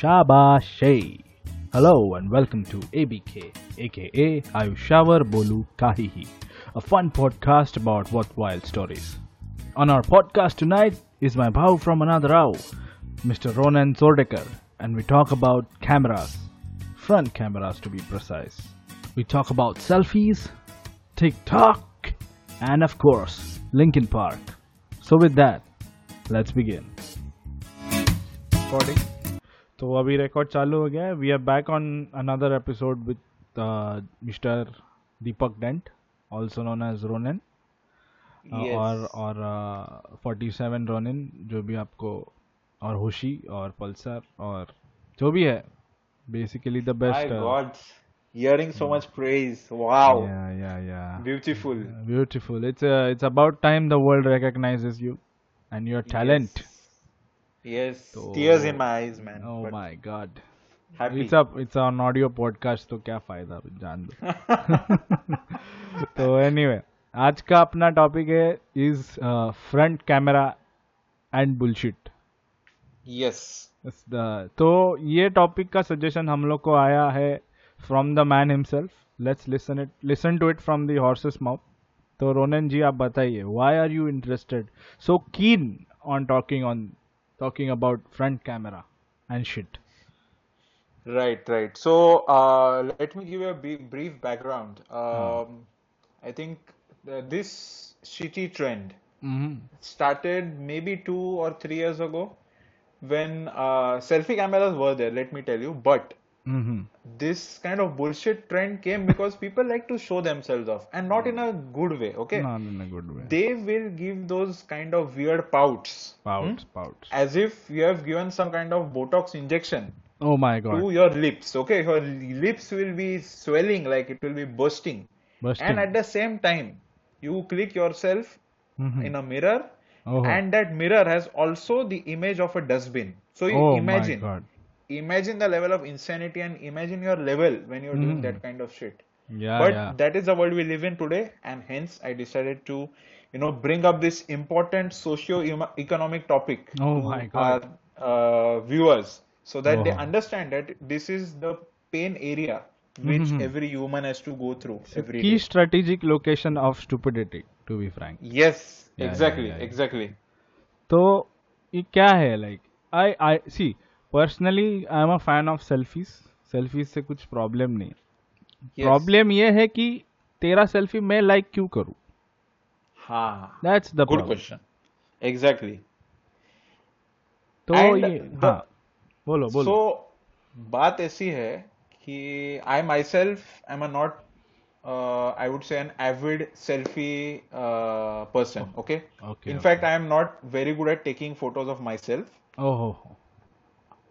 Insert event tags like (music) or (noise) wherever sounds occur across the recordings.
Shabashay. Hello and welcome to ABK, aka Ayushavar Bolu Kahihi, a fun podcast about worthwhile stories. On our podcast tonight is my bhau from another Rao, Mr. Ronan Zordekar, and we talk about cameras, front cameras to be precise. We talk about selfies, TikTok, and of course, Linkin Park. So with that, let's begin. Recording. तो अभी record चालू हो गया है we are back on another episode with mister Deepak Dent also known as Ronin और और forty seven Ronin जो भी आपको और होशी और पल्सर और जो भी है basically the best hearing so much praise. Wow, या या या beautiful. beautiful it's uh, it's about time the world recognizes you and your talent Yes, So- tears in my eyes, man. oh but my god happy. It's a it's on audio podcast तो क्या फ़ायदा जान दो (laughs) तो anyway आज का अपना topic है is front camera and bullshit yes. तो ये टॉपिक का सजेशन हम लोग को आया है from the man himself let's listen it listen to it from the horse's mouth तो रोनन जी आप बताइए why are you interested so keen on talking on talking about front camera and shit. Right, right. So uh, let me give you a brief background. Um, hmm. I think uh, this shitty trend mm-hmm. started maybe two or three years ago when uh, selfie cameras were there, let me tell you, but Mm-hmm. this kind of bullshit trend came because people like to show themselves off and not in a good way, okay? Not in a good way. They will give those kind of weird pouts Pouts, pouts. as if you have given some kind of Botox injection Oh my god. to your lips, okay? Your lips will be swelling like it will be bursting. Bursting. And at the same time, you click yourself Mhm. in a mirror Oh. and that mirror has also the image of a dustbin. So you oh imagine my god imagine the level of insanity and imagine your level when you're doing Mhm. that kind of shit Yeah, but yeah. that is the world we live in today and hence i decided to you know bring up this important socio-economic topic Oh to my God. our uh, viewers so that they Oh. understand that this is the pain area which Mhm. every human has to go through every Key day. strategic location of stupidity, to be frank. yes Yeah, yeah, exactly yeah, yeah. exactly तो ये क्या है like I I C Personally I am a fan of selfies selfies से कुछ problem नहीं problem yes. ये है कि तेरा सेल्फी मैं लाइक क्यों करूँ? हाँ। That's the good question. Exactly. तो And ये the- हाँ। बोलो बोलो। सो so, बात ऐसी है कि I myself I am a not I would say an avid selfie person okay fact i am not very good at taking photos of myself. ओहो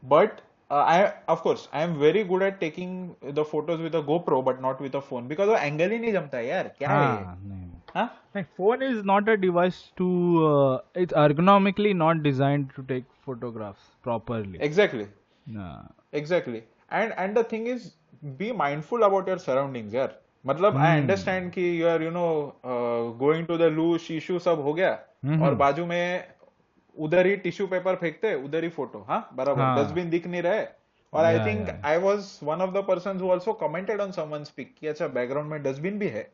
but uh, i of course i am very good at taking the photos with a gopro but not with a phone because वो angle ही नहीं जमता है यार क्या है ये? हाँ नहीं हाँ phone is not a device to uh, it's ergonomically not designed to take photographs properly. exactly Nah. Exactly. And and the thing is, be mindful about your surroundings, यार. मतलब I Hmm. understand कि you are you know uh, going to the loo शीशु सब हो गया हम्म। और बाजू में उधर ही टिश्यू पेपर फेंकते उधर ही फ़ोटो हाँ बराबर। हाँ। डस्टबिन दिख नहीं रहे और I think I was one of the person who also commented on someone's pic कि अच्छा बैकग्राउंड में डस्टबिन भी है?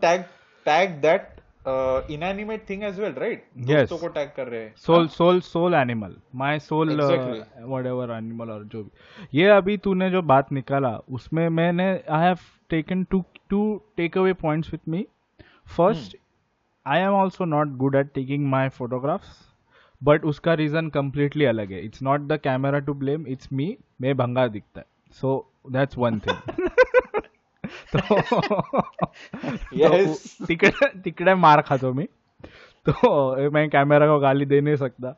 Tag tag that uh, inanimate thing as well right? Yes. दोस्तों को टैग कर रहे हैं। Soul animal. My soul Exactly. uh, whatever animal और जो भी। ये अभी तूने जो बात निकाला उसमें मैंने I have taken two two take away points with me first I am also not good at taking my photographs but उसका रीजन कंप्लीटली अलग है it's not the camera to blame it's me मैं भंगा दिखता है so that's one thing तो. तो तिकडे तिकडे मार खातो मी तो मैं कैमरा को गाली दे नहीं सकता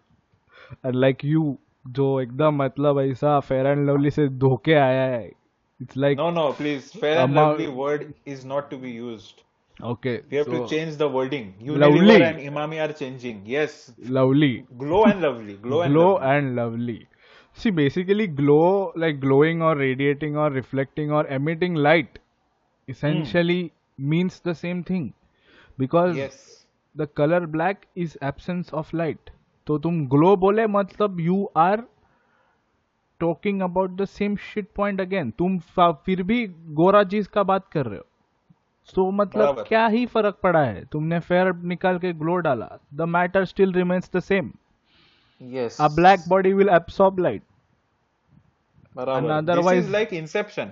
लाइक यू जो एकदम मतलब ऐसा फेयर एंड लवली से धोखे आया है it's like No, no, please. Fair and Amount- lovely word is not to be okay We have so, to change the wording. Lovely. And Imami are changing. Yes. Lovely Glow and lovely. Glow and glow lovely. and lovely see basically glow like glowing or radiating or reflecting or emitting light essentially mm. means the same thing because Yes. the color black is absence of light तो तुम glow बोले मतलब you are talking about the same shit point again तुम फिर भी गोरा चीज़ का बात कर रहे हो सो so, मतलब क्या ही फ़र्क पड़ा है? तुमने फेयर निकाल के ग्लो डाला। The matter still remains the same yes. A black body will absorb light. बराबर। Otherwise like inception.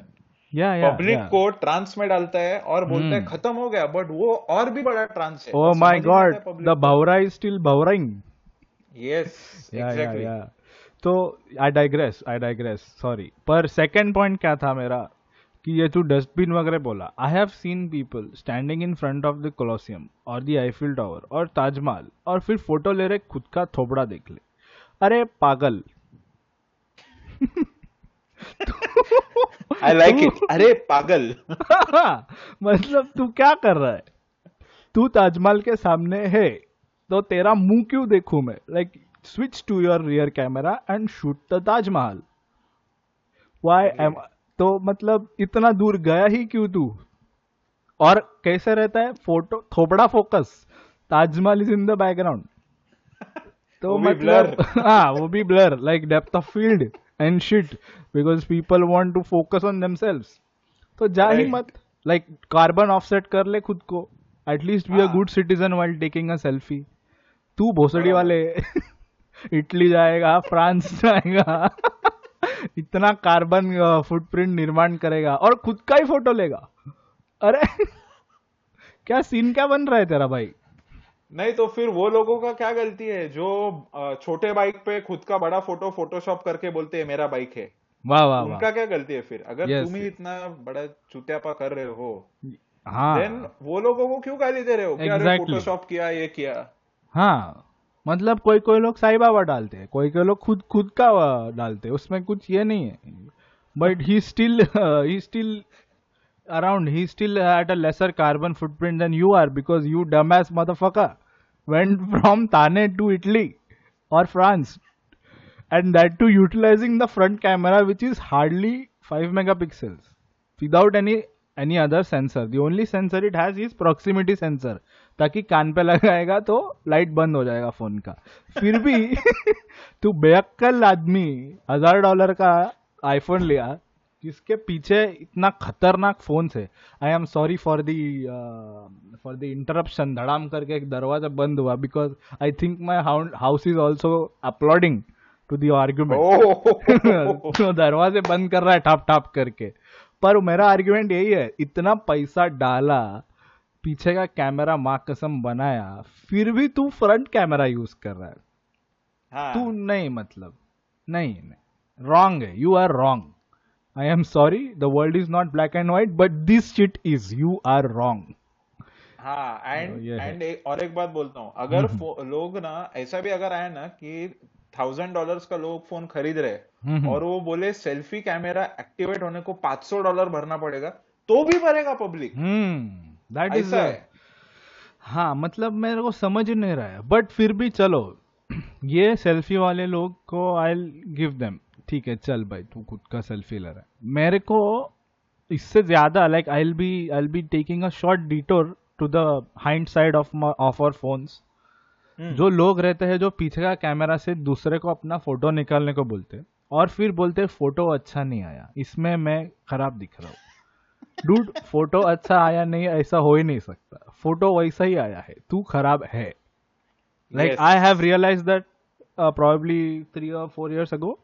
या या पब्लिक को ट्रांस में डालता है और बोलता है hmm. खत्म हो गया बट वो और भी बड़ा ट्रांस है. ओ my God the bhawra is still भवरिंग yes exactly तो I digress I digress sorry पर सेकंड पॉइंट क्या था मेरा? कि ये तू डस्टबिन वगैरह बोला I have seen people standing in front of the Colosseum और द आईफिल टावर और ताजमहल और फिर फ़ोटो ले रहे खुद का थोपड़ा देख ले। अरे पागल। आई लाइक इट अरे पागल। (laughs) मतलब तू क्या कर रहा है? तू ताजमहल के सामने है तो तेरा मुँह क्यों देखू मैं? Like switch to your rear camera and shoot the Taj Mahal why am तो मतलब इतना दूर गया ही क्यों तू? और कैसे रहता है? Photo थोपड़ा focus Taj Mahal is in the background तो मतलब (laughs) हाँ वो भी blur like depth of field and shit because people want to focus on themselves तो जा ही मत लाइक कार्बन ऑफसेट कर ले खुद को. At least be a good citizen while taking a selfie तू भोसड़ी वाले (laughs) इटली जाएगा फ्रांस जाएगा. (laughs) इतना कार्बन फुटप्रिंट निर्माण करेगा और खुद का ही फ़ोटो लेगा। अरे क्या सीन क्या बन रहा है तेरा भाई? नहीं तो फिर वो लोगों का क्या गलती है? जो छोटे बाइक पे खुद का बड़ा फ़ोटो फोटोशॉप करके बोलते हैं मेरा बाइक है। वाह वाह उनका क्या गलती है फिर? अगर yes, तुम ही इतना बड़ा चुत्यापा कर रहे हो हाँ। देन वो लोगों को क्यों गाली दे रहे हो? exactly. क्या फोटोशॉप किया ये किया? हाँ। मतलब कोई कोई लोग साई बाबा डालते हैं, कोई कोई लोग खुद खुद का डालते हैं, उसमें कुछ ये नहीं है। But he still he still around he still at a lesser carbon footprint than you are because you dumb ass motherfucker went from Thane to Italy और France and that to utilising the front camera which is hardly five mega pixels without any any other sensor the only sensor it has is proximity sensor ताकि कान पे लगाएगा तो light बंद हो जाएगा phone का। फिर भी (laughs) तू बेअक्कल आदमी हज़ार डॉलर का आईफोन लिया जिसके पीछे इतना खतरनाक फ़ोन है I am sorry for the for the interruption धड़ाम करके एक दरवाज़ा बंद हुआ because I think my house is also uploading to the argument तो दरवाजे बंद कर रहा है ठाप ठाप करके। पर मेरा आर्ग्यूमेंट यही है इतना पैसा डाला पीछे का कैमरा माँ कसम बनाया फिर भी तू फ्रंट कैमरा यूज़ कर रहा है। हाँ. तू नहीं मतलब। नहीं नहीं। रॉन्ग है। You are wrong I am sorry the world is not black and white but this shit is you are wrong हाँ एंड एंड और एक बात बोलता हूँ। अगर हम्म। लोग ना ऐसा भी अगर आए ना कि थाउज़ेंड डॉलर का लोग फ़ोन खरीद रहे हम्म। और वो बोले सेल्फी कैमरा एक्टिवेट होने को पाँच सौ डॉलर भरना पड़ेगा तो भी भरेगा पब्लिक दैट इज़ हाँ। मतलब मेरे को समझ नहीं रहा है। बट फिर भी चलो। (clears throat) ये सेल्फी वाले लोग को आई गिव देम ठीक है चल भाई तू खुद का सेल्फी ले रहा है। मेरे को इससे ज़्यादा like I be I be taking a short detour to the hind side of of our phones जो लोग रहते हैं जो पीछे का कैमरा से दूसरे को अपना फ़ोटो निकालने को बोलते और फिर बोलते फ़ोटो अच्छा नहीं आया। इसमें मैं खराब दिख रहा हूँ। डूड फ़ोटो अच्छा आया नहीं ऐसा हो ही नहीं सकता। फ़ोटो वैसा ही आया है। तू खराब है। Like I have realise that probably three और फोर इयर्स अगो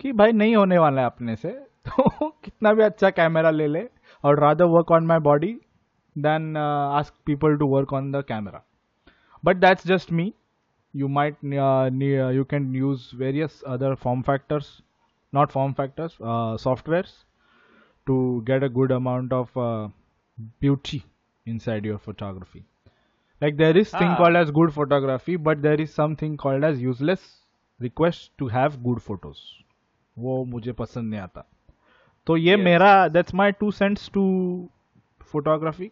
कि भाई नहीं होने वाला है अपने से। (laughs) तो कितना भी अच्छा कैमरा ले ले और rather work on my body than ask people to work on the camera but that's just me you might uh, you can use various other form factors not form factors uh, softwares. To get a good amount of uh, beauty inside your photography like there is thing ah. called as good photography but there is something called as useless request to have good photos वो मुझे पसंद नहीं आता तो ये yes. मेरा that's my two cents to photography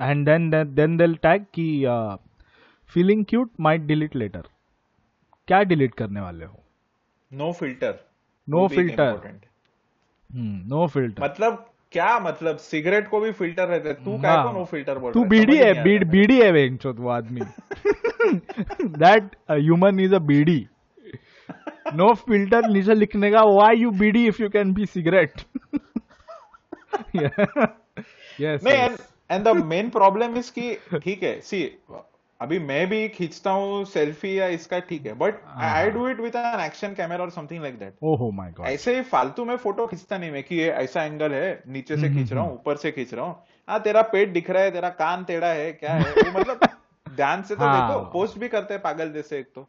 and then then they'll tag कि feeling cute might delete later क्या डिलीट करने वाले हो no filter no filter no filter मतलब क्या मतलब? सिगरेट को भी फ़िल्टर रहते तू क्या को नो फ़िल्टर बोल तू बीडी है बीड बीडी है वो आदमी। That human is a beedi. No filter नीचे लिखने का why you beedi if you can be cigarette yes नहीं and the main problem is कि ठीक है सी अभी मैं भी खींचता हूँ सेल्फी या इसका ठीक है but I do it with an action camera और समथिंग लाइक दैट ओहो माय गॉड ऐसे फालतू में फ़ोटो खींचता नहीं मैं कि ये ऐसा एंगल है नीचे से खींच रहा हूँ ऊपर से खींच रहा हूँ। हाँ तेरा पेट दिख रहा है तेरा कान टेढ़ा है क्या है? वो मतलब (laughs) ध्यान से तो हाँ. देखो पोस्ट भी करते हैं पागल जैसे एक तो.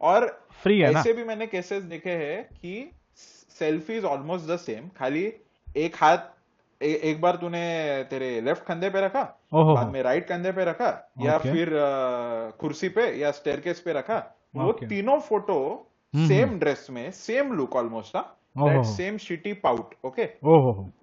और फ्री है ऐसे भी मैंने केसेस देखे हैं कि selfie is almost the same खाली एक हाथ ए, एक बार तूने तेरे लेफ़्ट कंधे पे रखा बाद में राइट कंधे पे रखा या फिर कुर्सी पे या स्टेयरकेस पे रखा वो तीनों फ़ोटो सेम ड्रेस में same look almost same shitty pout okay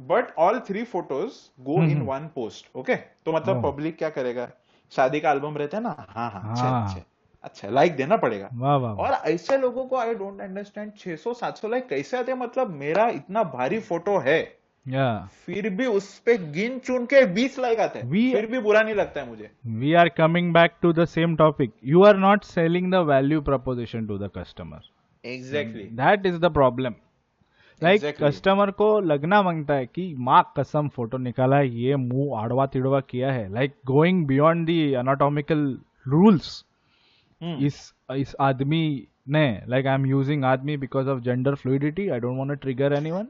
but all three photos go in one post okay तो मतलब पब्लिक क्या करेगा? शादी का एल्बम रहता है ना? हाँ हाँ अच्छा हाँ। अच्छा अच्छा लाइक देना पड़ेगा। वाह वाह और ऐसे लोगों को आई डोंट अंडरस्टैंड 600 700 लाइक कैसे आते मतलब मेरा इतना भारी फ़ोटो है। Yeah. फिर भी उस पे गिन चुन के बीस लाइक आते हैं। We, फिर भी बुरा नहीं लगता है मुझे। We are coming back to the same topic you are not selling the value proposition to the customer exactly that is the problem like customer को लगना माँगता है कि माँ कसम फ़ोटो निकाला है ये मुँह आड़वा तिड़वा किया है। Like going beyond the anatomical rules इस इस आदमी ने लाइक आई एम यूजिंग आदमी because of gender fluidity I don't want to trigger anyone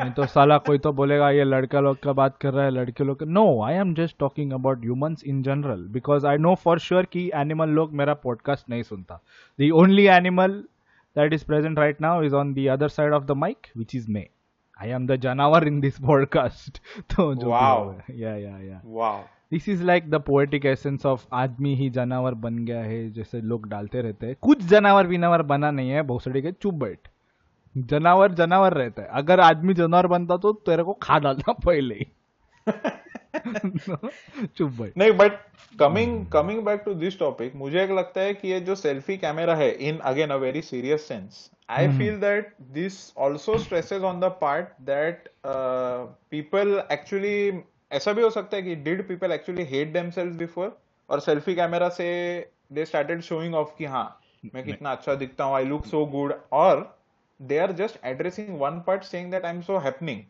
नहीं तो साला कोई तो बोलेगा ये लड़का लोग का बात कर रहा है लड़के लोग का no I am just talking about humans in general because I know for sure कि एनिमल लोग मेरा पॉडकास्ट नहीं सुनता। The only animal that is present right now is on the other side of the mic which is me I am the जानवर in this podcast तो जो या या या this is like the poetic essence of आदमी ही जानवर बन गया है जैसे लोग डालते रहते हैं। कुछ जानवर विनावर बना नहीं है भोसड़ी के चुप बैठ। जनावर जनावर रहता है। अगर आदमी जनावर बनता तो तेरे को खा डालना पहले ही। (laughs) चुप भाई नहीं but coming coming back to this topic मुझे एक लगता है कि ये जो सेल्फी कैमरा है in again a very serious sense I feel that this also stresses on the part that people actually ऐसा भी हो सकता है कि did people actually hate self before और सेल्फी कैमरा से दे स्टार्टेड शोइंग ऑफ़ कि हाँ मैं कितना अच्छा दिखता हूँ आई लुक सो गुड और they are just addressing one part saying that I'm so happening.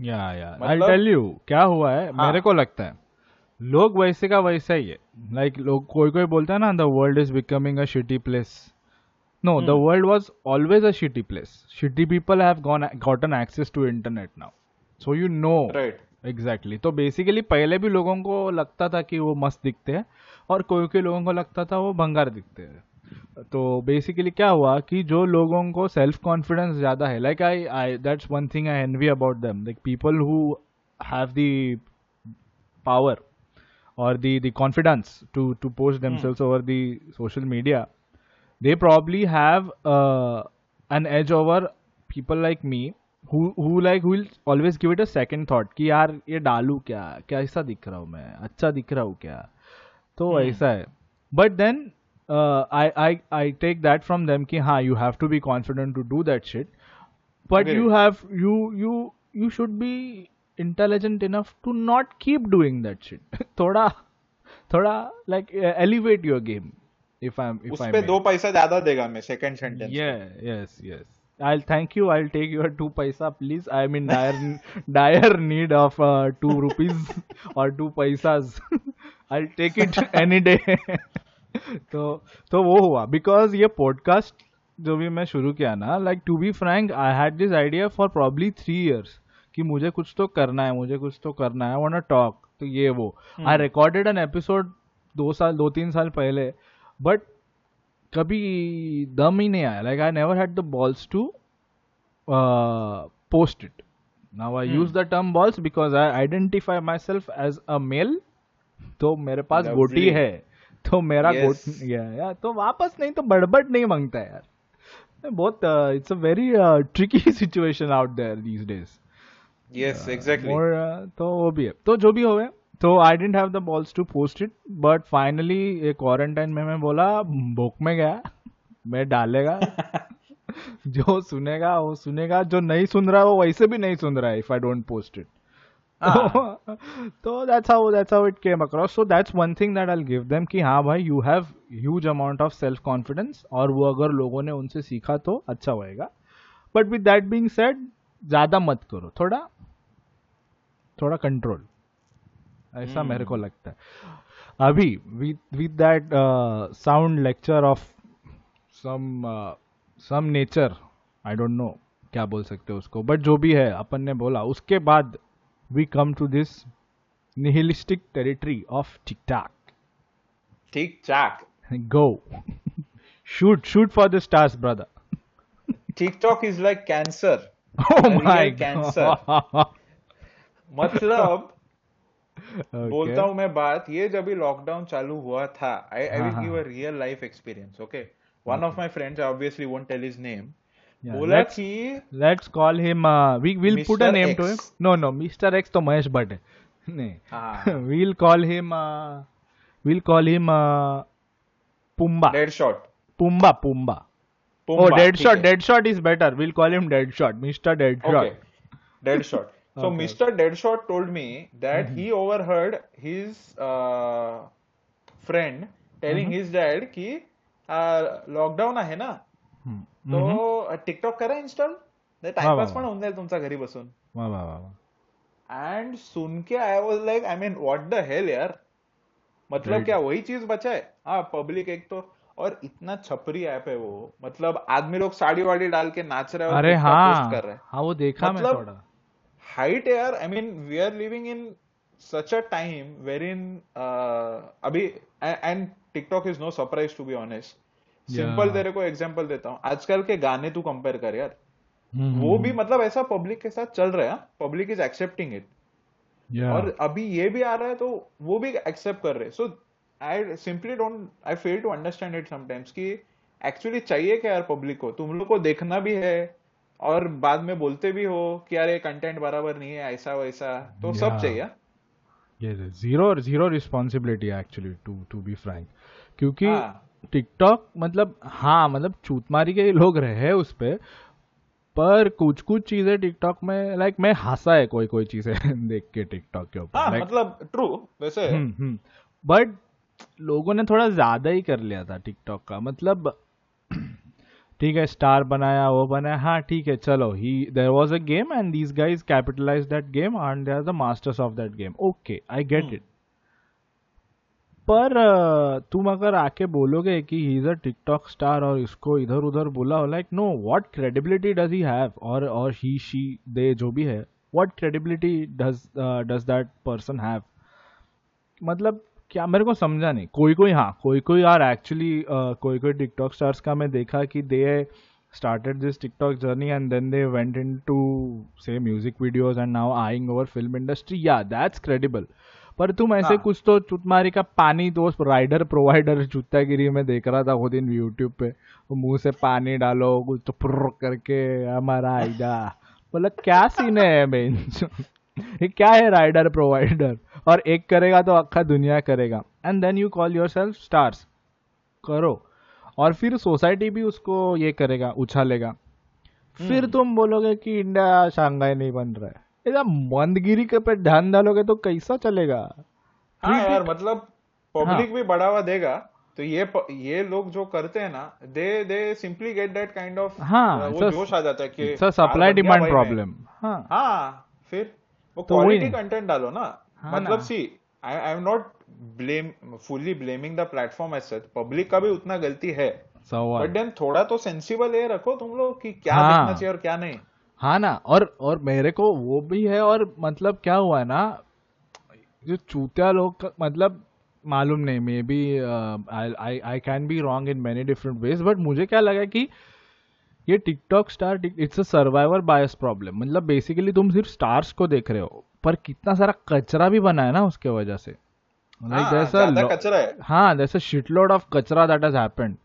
या या। आई टेल यू क्या हुआ है हाँ. मेरे को लगता है लोग वैसे का वैसा ही है। लाइक like, लोग कोई कोई बोलता है ना the world is becoming a shitty place no the world was always a shitty place shitty people have gotten access to internet now so you know right exactly तो बेसिकली पहले भी लोगों को लगता था कि वो मस्त दिखते हैं और कोई कोई लोगों को लगता था वो भंगार दिखते हैं। तो बेसिकली क्या हुआ कि जो लोगों को सेल्फ कॉन्फिडेंस ज़्यादा है like I I that's one thing I envy about them like people who have the power और the the confidence to to post themselves over the social media they probably have an edge over people like me who like will always give it a second thought कि यार ये डालू क्या? कैसा दिख रहा हूँ मैं? अच्छा दिख रहा हूँ क्या? तो hmm. ऐसा है। But then I I take that from them कि हाँ you have to be confident to do that shit but you have you you you should be intelligent enough to not keep doing that shit थोड़ा थोड़ा like elevate your game if I if I दो पैसा ज़्यादा देगा मैं second sentence ये yes yes I thank you I take your two पैसा please I mean dire dire need of two rupees और टू पैसा I take it any day तो तो वो हुआ। बिकॉज़ ये पॉडकास्ट जो भी मैं शुरू किया ना like to be frank I had this idea for probably three years कि मुझे कुछ तो करना है मुझे कुछ तो करना है। वांट टॉक तो ये वो। आई रिकॉर्डेड एन एपिसोड दो साल दो तीन साल पहले। बट कभी दम ही नहीं आया। Like I never had the balls to post it now I use the term balls because I identify myself as a male तो मेरे पास गोटी है। तो मेरा yes. गोट गया यार। तो वापस नहीं तो बड़बड़ नहीं माँगता यार। बहुत it's a very tricky situation out there these days yes exactly और तो वो भी है। तो जो भी होवे तो I didn't have the balls to post it but finally quarantine में मैं बोला भोक में गया मैं डालेगा (laughs) जो सुनेगा वो सुनेगा जो नहीं सुन रहा है वो वैसे भी नहीं सुन रहा है if I don't post it (laughs) तो that's how that's how it came across so that's one thing that I give them कि हाँ भाई you have huge amount of self confidence और वो अगर लोगों ने उनसे सीखा तो अच्छा होएगा। But with that being said ज़्यादा मत करो। थोड़ा थोड़ा कंट्रोल ऐसा hmm. मेरे को लगता है। अभी with that sound lecture of some some nature I don't know क्या बोल सकते हो उसको। बट जो भी है अपन ने बोला उसके बाद we come to this nihilistic territory of TikTok TikTok go shoot shoot for the stars brother TikTok is like cancer. Oh my cancer. (laughs) मतलब okay. बोलता हूँ मैं बात ये जब भी लॉकडाउन चालू हुआ था I I will give a real life experience okay one of my friends obviously won't tell his name बोला कि let's call him we will put a name to him no no mister X तो महेश भट्ट है नहीं we'll call him we'll call him Pumbaa Deadshot Pumbaa Pumbaa Oh, Deadshot. Deadshot is better. We'll call him Deadshot. Mr. Deadshot. Okay. Deadshot. So okay. Mr. Deadshot told me that mm-hmm. he overheard his uh, friend telling mm-hmm. his dad कि lockdown आहे ना तो TikTok करा install. Timepass पण होऊन जाईल तुमचा घरी बसून. एंड सुन के I was like I mean what the hell यार? मतलब क्या वही चीज़ बचा है हाँ पब्लिक एक तो. और इतना छपरी ऐप है वो. मतलब आदमी लोग साड़ी वाड़ी डाल के नाच रहे हैं अरे हाँ. कर रहे हैं. हाँ वो देखा मतलब, मैं थोड़ा हाइट यार. I mean we are living in such a time where in अभी and TikTok is no surprise to be honest simple तेरे को एग्जांपल देता हूँ। आजकल के गाने तू कंपेयर कर यार। हम्म, वो हम्म, भी हम्म। मतलब ऐसा पब्लिक के साथ चल रहा है पब्लिक इज़ एक्सेप्टिंग इट और अभी ये भी आ रहा है तो वो भी एक्सेप्ट कर रहे so I simply don't I fail to understand it sometimes कि एक्चुअली चाहिए क्या यार पब्लिक को? तुम लोग को देखना भी है और बाद में बोलते भी हो कि यार ये कंटेंट बराबर नहीं है ऐसा वैसा। तो yeah. सब चाहिए zero zero responsibility actually to to be frank क्योंकि टिकटॉक. मतलब हाँ मतलब चूतमारी के लोग रहे उस पर पर कुछ कुछ चीज़ें टिकटॉक में लाइक मैं हंसा है कोई कोई चीज़ें (laughs) देख के टिकटॉक के ऊपर हाँ, मतलब ट्रू वैसे बट हम्म, हम्म। लोगों ने थोड़ा ज़्यादा ही कर लिया था टिकटॉक का मतलब (clears throat) ठीक है स्टार बनाया वो बनाया हाँ ठीक है चलो he there was a game and these guys capitalize that game and they are the masters of that game okay I get it पर तुम अगर आके बोलोगे कि he is a TikTok star और इसको इधर उधर बोला हो like no what credibility does he have और और ही शी दे जो भी है what credibility does does that person have मतलब क्या मेरे को समझा नहीं कोई कोई हाँ कोई कोई आर एक्चुअली uh, कोई कोई टिकटॉक स्टार्स का मैं देखा कि दे started this TikTok journey and then they went into say music videos and now eyeing over film industry. Yeah, that's credible. पर तुम ऐसे हाँ. कुछ तो चुतमारी का पानी दोस्त राइडर प्रोवाइडर चुत्तागिरी में देख रहा था वो दिन यूट्यूब पे। मुँह से पानी डालो कुछ तो पुर करके हमारा आईदा बोला क्या सीन है ये क्या है राइडर प्रोवाइडर और एक करेगा तो अक्खा दुनिया करेगा। And then you call yourself stars करो। और फिर सोसाइटी भी उसको ये करेगा उछालेगा। फिर हम्म। तुम बोलोगे कि इंडिया शांघाई नहीं बन रहा है। ऐसा मंदगिरी के पे ध्यान डालोगे तो कैसा चलेगा? हाँ यार मतलब पब्लिक हाँ. भी बढ़ावा देगा। तो ये ये लोग जो करते हैं ना they they simply get that kind of हाँ वो जोश आ जाता है कि सप्लाई डिमांड प्रॉब्लम हाँ हाँ। फिर वो क्वालिटी तो कंटेंट डालो ना। हाँ मतलब see I I am not blame fully blaming the platform as such public का भी उतना गलती है। बट देन थोड़ा तो सेंसिबल ये रखो तुम लोग कि क्या हाँ, देखना चाहिए और क्या नहीं। हाँ ना और और मेरे को वो भी है और मतलब क्या हुआ ना जो चूतिया लोग मतलब मालूम नहीं maybe I I can be wrong in many different ways but मुझे क्या लगा कि ये TikTok star it's a survivor bias problem मतलब बेसिकली तुम सिर्फ़ स्टार्स को देख रहे हो पर कितना सारा कचरा भी बना है ना उसके वजह से। हाँ जैसे शिटलोड ऑफ़ कचरा दैट हैज़ हैपेंड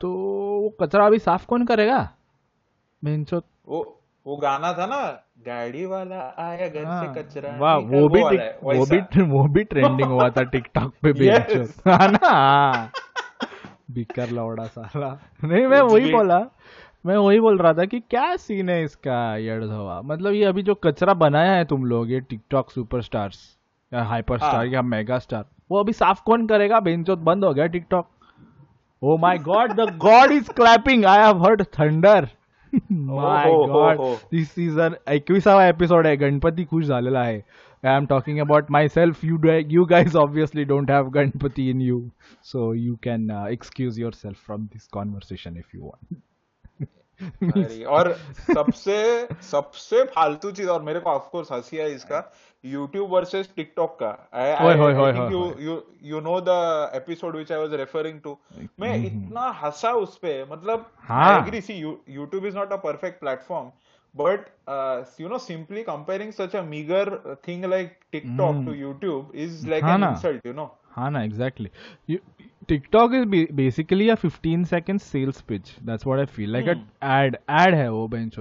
तो वो कचरा अभी साफ़ कौन करेगा? वो वो गाना था ना गाड़ी वाला आया घर हाँ, से कचरा वाह वो भी वो भी वो भी ट्रेंडिंग हुआ था टिकटॉक पे (laughs) भी हाँ ना? बिकर लौड़ा साला। नहीं मैं वही बोला मैं वही बोल रहा था कि क्या सीन है इसका यड़ धवा? मतलब ये अभी जो कचरा बनाया है तुम लोग ये टिकटॉक सुपर सुपरस्टार्स या हाइपर स्टार हाँ। या मेगा स्टार वो अभी साफ़ कौन करेगा? बेंचोत बंद हो गया TikTok oh my god the god is clapping I have heard thunder my god this season एकविसावा episode आहे गणपती खुश झालेला आहे I am talking about myself. You you guys obviously don't have Ganpati in you, so you can uh, excuse yourself from this conversation if you want. और सबसे सबसे फालतू चीज़ और मेरे को ऑफकोर्स हँसी है इसका YouTube वर्सेस TikTok का I I you you you know the episode which I was referring to मैं इतना हंसा उस पे मतलब I agree see YouTube is not a perfect platform but uh, you know simply comparing such a meager thing like tiktok mm. to youtube is like Hana. an insult you know Hana, exactly you, tiktok is basically a 15 second sales pitch that's what i feel like mm. a ad ad hai wo bench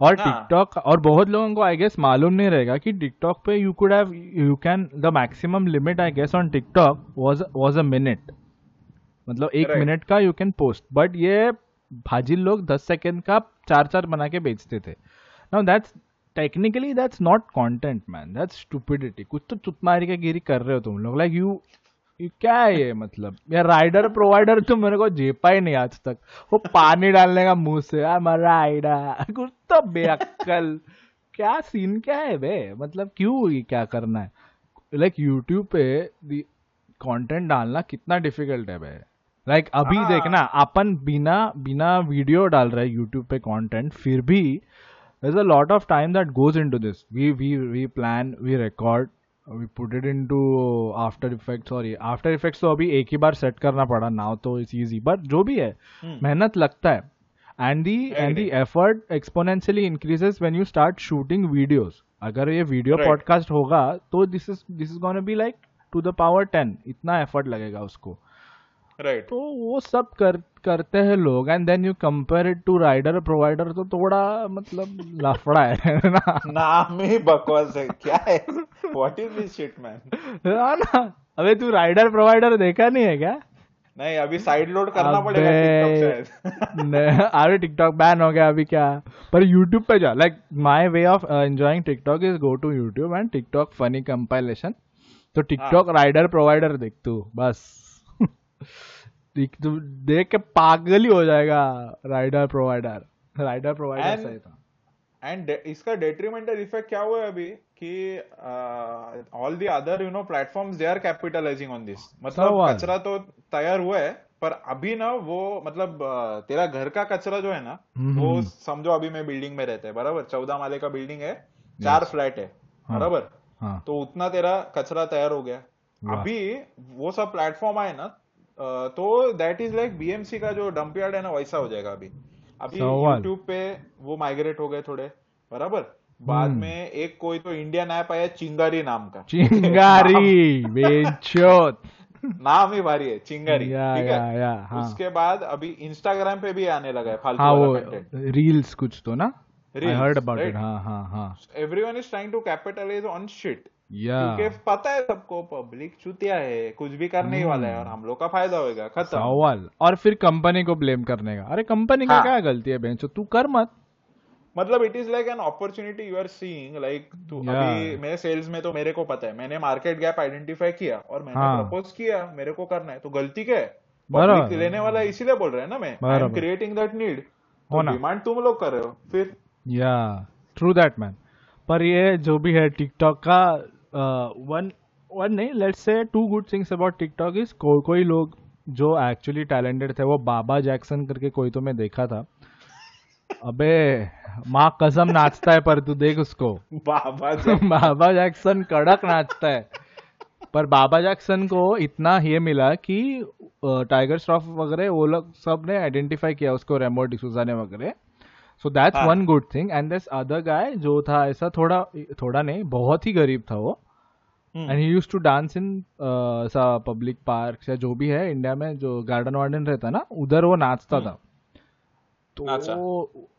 और TikTok और बहुत लोगों को I guess मालूम नहीं रहेगा कि TikTok पे you could have you can the maximum limit I guess on TikTok was was a minute मतलब एक मिनट का यू कैन पोस्ट बट ये भाजी लोग दस सेकेंड का चार चार बना के बेचते थे। Now that's technically that's not content man that's stupidity कुछ तो चुतमारी के गिरी कर रहे हो तुम लोग। लाइक यू क्या है ये मतलब? यार राइडर प्रोवाइडर तो मेरे को जेपा ही नहीं आज तक। वो पानी डालने का मुँह से राइडर कुछ तो बेअक्कल। क्या सीन क्या है बे? मतलब क्यों ये क्या करना है? लाइक like, यूट्यूब पे कंटेंट डालना कितना डिफ़िकल्ट है भाई लाइक like, अभी हाँ। देखना अपन बिना बिना वीडियो डाल रहे यूट्यूब पे कंटेंट फिर भी there's a lot of time that goes into this. We we we plan we record we it into After Effect sorry After Effect तो अभी एक ही बार सेट करना पड़ा नाउ तो इट्स इजी बट जो भी है hmm. मेहनत लगता है। And the and the effort exponentially increases when you start shooting videos अगर ये वीडियो पॉडकास्ट होगा तो this is this is gonna be like to the power ten इतना एफर्ट लगेगा उसको। राइट तो वो सब कर करते हैं लोग and then you compare it to rider provider तो थोड़ा मतलब (laughs) लाफड़ा है ना। नाम ही बकवास है क्या है? What is this shit man ना ना। अबे तू राइडर प्रोवाइडर देखा नहीं है क्या? नहीं अभी साइड लोड करना पड़ेगा टिकटॉक से। अरे टिकटॉक बैन हो गया अभी क्या? पर यूट्यूब पे जा like my way of enjoying TikTok is go to YouTube and TikTok funny compilation तो टिकटॉक राइडर प्रोवाइडर देख तू बस। देख के पागल ही हो जाएगा राइडर प्रोवाइडर। राइडर प्रोवाइडर सही था। एंड इसका डेट्रीमेंटल इफ़ेक्ट क्या हुआ है अभी? कि all the other you know platforms they are capitalizing on this मतलब कचरा तो तैयार हुआ है पर अभी ना वो मतलब तेरा घर का कचरा जो है ना हम्म, वो हम्म। समझो अभी मैं बिल्डिंग में रहता है बराबर? चौदह माले का बिल्डिंग है चार फ्लैट है हाँ। बराबर? हाँ। तो उतना तेरा कचरा तैयार हो गया। अभी वो सब प्लेटफॉर्म आए ना तो दैट इज़ लाइक बीएमसी का जो डंप यार्ड है ना वैसा हो जाएगा अभी। अभी यूट्यूब पे वो माइग्रेट हो गए थोड़े बराबर? बाद हम्म। में एक कोई तो इंडियन ऐप आया चिंगारी नाम का। (laughs) चिंगारी (laughs) बेचोत। नाम ही भारी है चिंगारी या, ठीक या, है? या, हाँ. उसके बाद अभी इंस्टाग्राम पे भी आने लगा है फालतू हाँ, वो रील्स कुछ तो ना? हाँ हाँ हाँ। Everyone is trying to capitalize on shit क्योंकि पता है सबको पब्लिक चुतिया है कुछ भी करने ही वाला है और हम लोग का फ़ायदा होगा खत्म। सवाल। और फिर कंपनी को ब्लेम करने का। अरे कंपनी हाँ. का क्या गलती है बेंचो तू कर मत। मतलब it is like an opportunity you are seeing like तू अभी मेरे सेल्स में तो मेरे को पता है मैंने मार्केट गैप आइडेंटिफाई किया और मैंने हाँ. प्रपोज किया मेरे को करना है। तो गलती क्या है? पब्लिक लेने वाला इसीलिए बोल रहे हैं ना मैं। I am creating that need demand तुम लोग कर रहे हो फिर। या ट्रू दैट मैन पर ये जो भी है टिकटॉक का वन वन नहीं let's say two good things about TikTok is कोई कोई लोग जो एक्चुअली टैलेंटेड थे वो बाबा जैक्सन करके कोई तो मैं देखा था। अबे माँ कसम नाचता है पर तू देख उसको। बाबा (laughs) बाबा जैक्सन कड़क नाचता है। पर बाबा जैक्सन को इतना ये मिला कि टाइगर श्रॉफ वगैरह वो लोग सबने आइडेंटिफाई किया उसको रेमो डिसूजा ने वगैरह। So that's one good thing and this other guy जो था ऐसा थोड़ा थोड़ा नहीं बहुत ही गरीब था वो। And he use to dance in ऐसा पब्लिक पार्क या जो भी है इंडिया में जो गार्डन वार्डन रहता ना उधर वो नाचता hmm. था। तो अच्छा।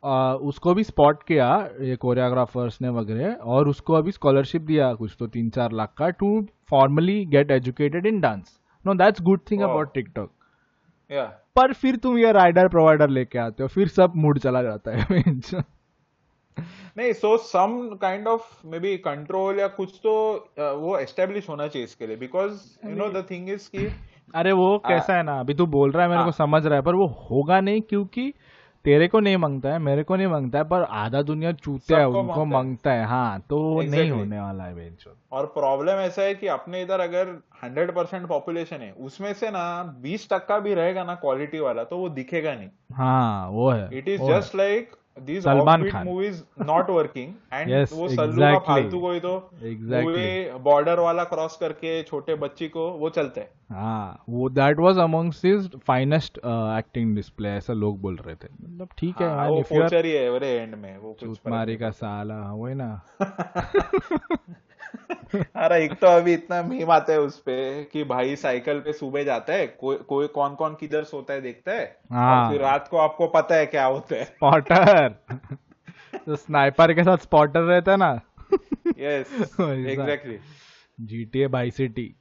आ, उसको भी स्पॉट किया ये कोरियोग्राफर्स ने वगैरह और उसको अभी स्कॉलरशिप दिया कुछ तो तीन चार लाख का to formally get educated in dance no that's good thing about TikTok या पर फिर तुम ये राइडर प्रोवाइडर लेके आते हो फिर सब मूड चला जाता है नहीं so some kind of maybe control या कुछ तो वो एस्टेब्लिश होना चाहिए इसके लिए because you know the thing is की अरे वो कैसा है ना अभी तू बोल रहा है मेरे को हाँ। समझ रहा है पर वो होगा नहीं क्योंकि तेरे को नहीं माँगता है मेरे को नहीं माँगता है पर आधा दुनिया चूते है उनको माँगता है। हाँ तो exactly. नहीं होने वाला है बेंचो और प्रॉब्लम ऐसा है कि अपने इधर अगर हंड्रेड परसेंट पॉपुलेशन है उसमें से ना बीस टक्का भी रहेगा ना क्वालिटी वाला तो वो दिखेगा नहीं हाँ वो है it is just like these Salman Khan. movies not working and Yes, वो सल्लू का exactly. फालतू कोई तो Exactly. बॉर्डर वाला क्रॉस करके छोटे बच्ची को वो चलते हैं हाँ वो that was amongst his finest acting display ऐसा लोग बोल रहे थे मतलब ठीक है हाँ, वो फोचर ही है एंड में वो कुछ मारी का साला वही ना। (laughs) अरे एक तो अभी इतना मीम आता है उस पे कि भाई साइकिल पे सुबह जाता है कोई कोई कौन कौन किधर सोता है देखता है? हाँ। और फिर रात को आपको पता है क्या होता है। स्पॉटर तो स्नाइपर के साथ स्पॉटर रहता है ना। Yes exactly GTA Vice City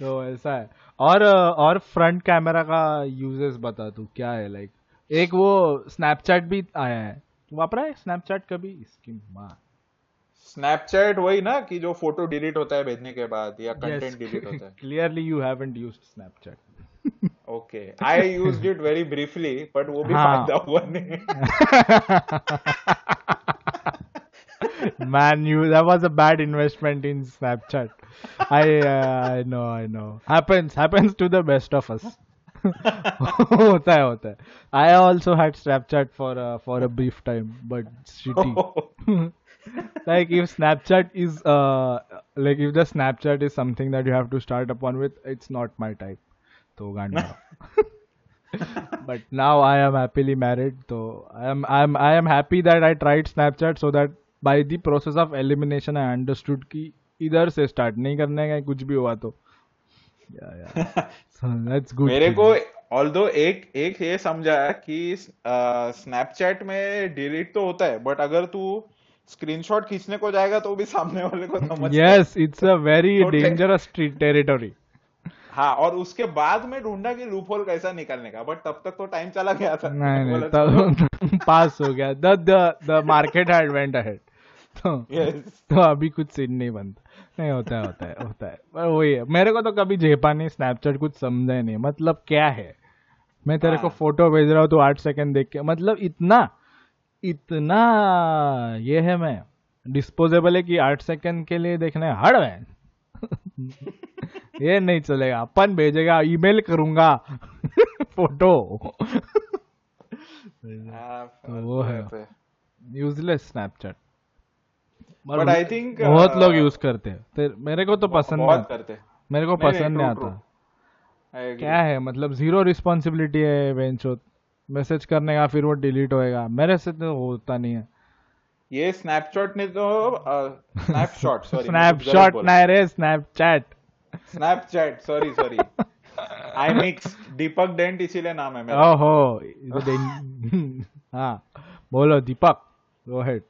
तो ऐसा है। और और फ्रंट कैमरा का यूजेस बता तू क्या है लाइक एक वो स्नैपचैट भी आया है। वापरा है स्नैपचैट कभी? इसकी माँ। स्नैपचैट वही ना कि जो फ़ोटो डिलीट होता है भेजने के बाद या कंटेंट डिलीट होता है। Clearly you haven't used Snapchat okay I used it very briefly but वो भी हाँ। फ़ायदा हुआ नहीं। (laughs) Man, you that was a bad investment in Snapchat. I uh, I know I know. Happens happens to the best of us. (laughs) होता है होता है। I also had Snapchat for for a brief time but city like if Snapchat is like if the Snapchat is something that you have to start upon with it's not my type तो गांडा but now I am happily married तो I am I am I am happy that I tried Snapchat so that by the process of elimination I understood की इधर से start नहीं करने का कुछ भी हुआ तो। (laughs) that's good मेरे को ऑल्दो एक एक ये समझा कि स्नैपचैट में डिलीट तो होता है बट अगर तू स्क्रीनशॉट खींचने को जाएगा तो भी सामने वाले को समझ (laughs) yes it's a very (laughs) Totally. dangerous street territory. हाँ और उसके बाद में ढूंढा कि लूप होल कैसा निकालने का बट तब तक तो टाइम चला गया था। नहीं नहीं तब पास हो गया। The the the market had went ahead. तो. तो अभी कुछ सीन नहीं बनता नहीं होता है होता है होता है। पर वही है मेरे को तो कभी झेपा नहीं स्नैपचैट कुछ समझा ही नहीं मतलब क्या है? मैं तेरे को हाँ। फ़ोटो भेज रहा हूँ तो आठ सेकंड देख के मतलब इतना इतना ये है मैं डिस्पोजेबल है कि आठ सेकंड के लिए देखने हड़ में ये नहीं चलेगा। अपन भेजेगा ईमेल करूँगा। (laughs) फ़ोटो। (laughs) हाँ, वो है। Useless Snapchat But I think, बहुत uh, लोग यूज़ करते हैं। तेरे- मेरे को तो पसंद नहीं बहुत करते मेरे को पसंद नहीं आता. क्या है मतलब ज़ीरो रिस्पॉन्सिबिलिटी है बेंचो मैसेज करने का फिर वो डिलीट होएगा। मेरे से तो होता नहीं है। ये स्नैपशॉट ने तो स्नैपशॉट सॉरी स्नैपशॉट नहीं रे Snapchat Snapchat sorry sorry I mix Deepak dent इसीलिए नाम है मेरा। ओहो इधर (laughs) हाँ बोलो दीपक गो हेड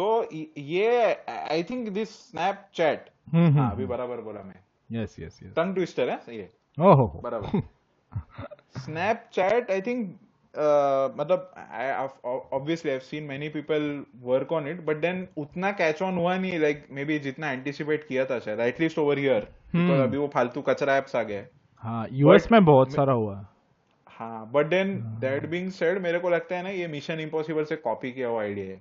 सो ये आई थिंक दिस स्नैपचैट हाँ अभी बराबर बोला मैं yes yes yes tongue twister है ये ओहो बराबर स्नैपचैट आई थिंक मतलब obviously I seen many people work on it but then उतना कैच ऑन हुआ नहीं लाइक मे बी जितना एंटिसिपेट किया था शायद एटलीस्ट ओवर हियर। अभी वो फालतू कचरा एप्स आ गए हाँ यूएस में बहुत सारा हुआ है but then that being said मेरे को लगता है ना ये मिशन इम्पॉसिबल से कॉपी किया हुआ आइडिया है।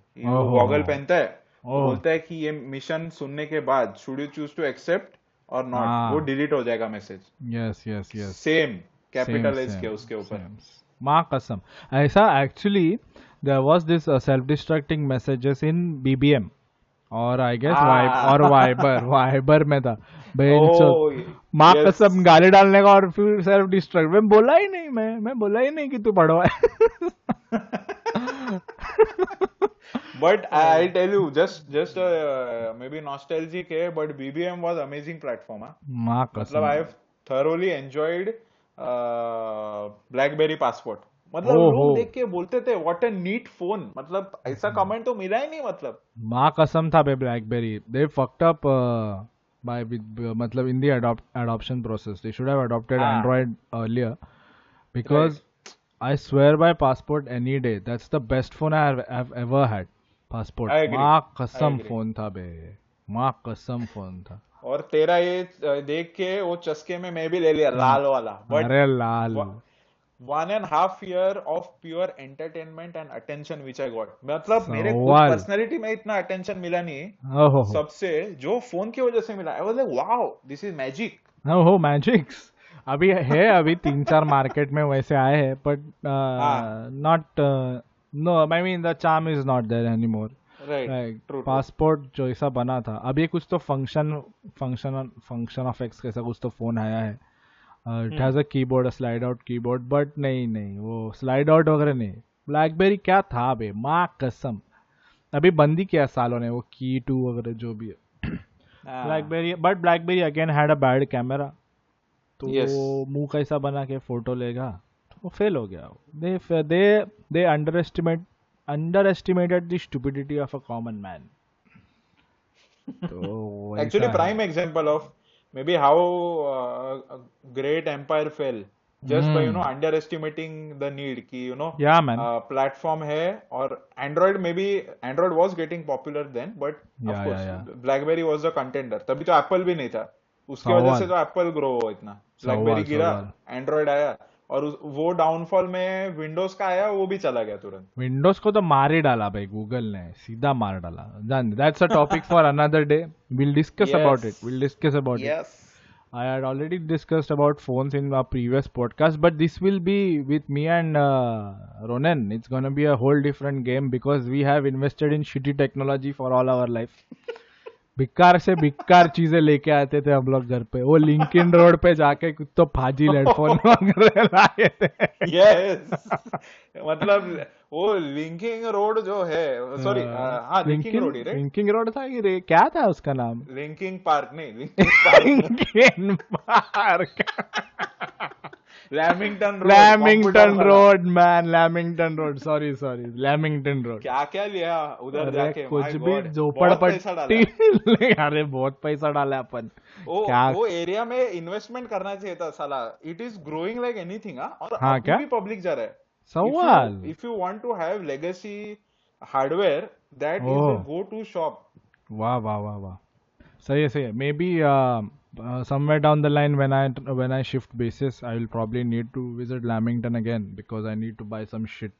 गॉगल पहनता है बोलता है कि ये मिशन सुनने के बाद should you choose to accept or not. वो डिलीट हो जाएगा message yes yes yes same capitalise किया उसके ऊपर. माँ कसम। ऐसा actually there was this self destructing messages in BBM और आई गेस Ah. और वाइबर वाइबर में था। माँ yes. कसम गाली डालने का और फिर सेल्फ डिस्ट्रक्ट मैं बोला ही नहीं मैं मैं बोला ही नहीं कि तू पढ़वा but I tell you just just maybe nostalgic है but BBM was amazing platform हाँ। माँ मतलब I have thoroughly enjoyed BlackBerry Passport मतलब लोग देख के बोलते थे व्हाट अ नीट फ़ोन मतलब ऐसा कमेंट तो मिला ही नहीं मतलब। माँ कसम था बे BlackBerry they fucked up by मतलब in the adoption process they should have adopted Android earlier because I swear by Passport any day that's the best phone I have ever had Passport माँ कसम phone था बे। माँ कसम phone था। और तेरा ये देख के वो चस्के में मैं भी ले लिया लाल वाला। But Lal. One and half year of pure entertainment and attention which I got मतलब मेरे। पर्सनालिटी में इतना अटेंशन मिला नहीं सबसे जो फ़ोन की वजह से मिला I was like wow this is magic ओहो मैजिक्स अभी है अभी तीन चार मार्केट में वैसे आए हैं बट हाँ। Not no I mean the charm is not there right true Passport जो ऐसा बना था अभी कुछ तो function function function of X कैसा कुछ तो फ़ोन आया है। It has a keyboard slide out keyboard but नहीं नहीं वो स्लाइड आउट वगैरह नहीं। ब्लैकबेरी क्या था बे? माँ कसम। अभी बंदी किया सालों ने वो की टू वगैरह जो भी है। BlackBerry but BlackBerry again had a bad camera तो Yes. वो मुँह कैसा बना के फ़ोटो लेगा? तो वो फेल हो गया। They they they underestimate underestimated the stupidity of a common man तो है। prime example of maybe how uh, a great empire fell just by you know underestimating the need कि you know Yeah, man. uh, platform है और Android maybe Android was getting popular then but Yeah, of course yeah, BlackBerry was the contender तभी तो Apple भी नहीं था उसकी वजह सवाल। से तो Apple ग्रो हुआ इतना सवाल, BlackBerry गिरा सवाल। Android आया और वो डाउनफॉल में विंडोज़ का आया वो भी चला गया तुरंत। विंडोज़ को तो मारे डाला भाई गूगल ने सीधा मार डाला। That's a topic for another day will discuss about it will discuss about yes I had already discussed about phones in my previous podcast but this will be with me and Ronan it's gonna be a whole different game because we have invested in shitty technology for all our life बिकार से बिकार चीज़ें लेके आते थे हम लोग घर पे। वो लिंकिन रोड पे जाके कुछ तो फाजिल हेडफोन वगैरह लाए थे। यस मतलब वो लिंकिंग रोड जो है सॉरी हाँ। लिंकिंग रोड ही लिंकिंग रोड था कि रे क्या था उसका नाम? लिंकिंग पार्क नहीं Linkin Park (laughs) Lamington Road Lamington Road man Lamington Road sorry sorry Lamington Road क्या क्या लिया उधर जाके? कुछ भी झोपड़पट्टी डाला। (laughs) अरे बहुत पैसा डाला अपन। वो क्या वो एरिया में इन्वेस्टमेंट करना चाहिए था साला। It is growing like anything और हाँ, अभी क्या? भी पब्लिक जा रहा है। सवाल। If you want to have legacy hardware that is. Go to shop वाह वाह वाह वाह। सही है सही है। Maybe somewhere down the line when i when i shift bases i will probably need to visit lamington again because i need to buy some shit